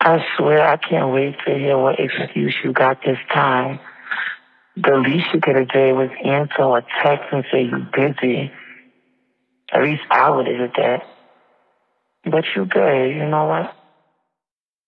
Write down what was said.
I swear I can't wait to hear what excuse you got this time. The least you could have did was answer or text and say you busy. At least I would have did that. But you good, you know what?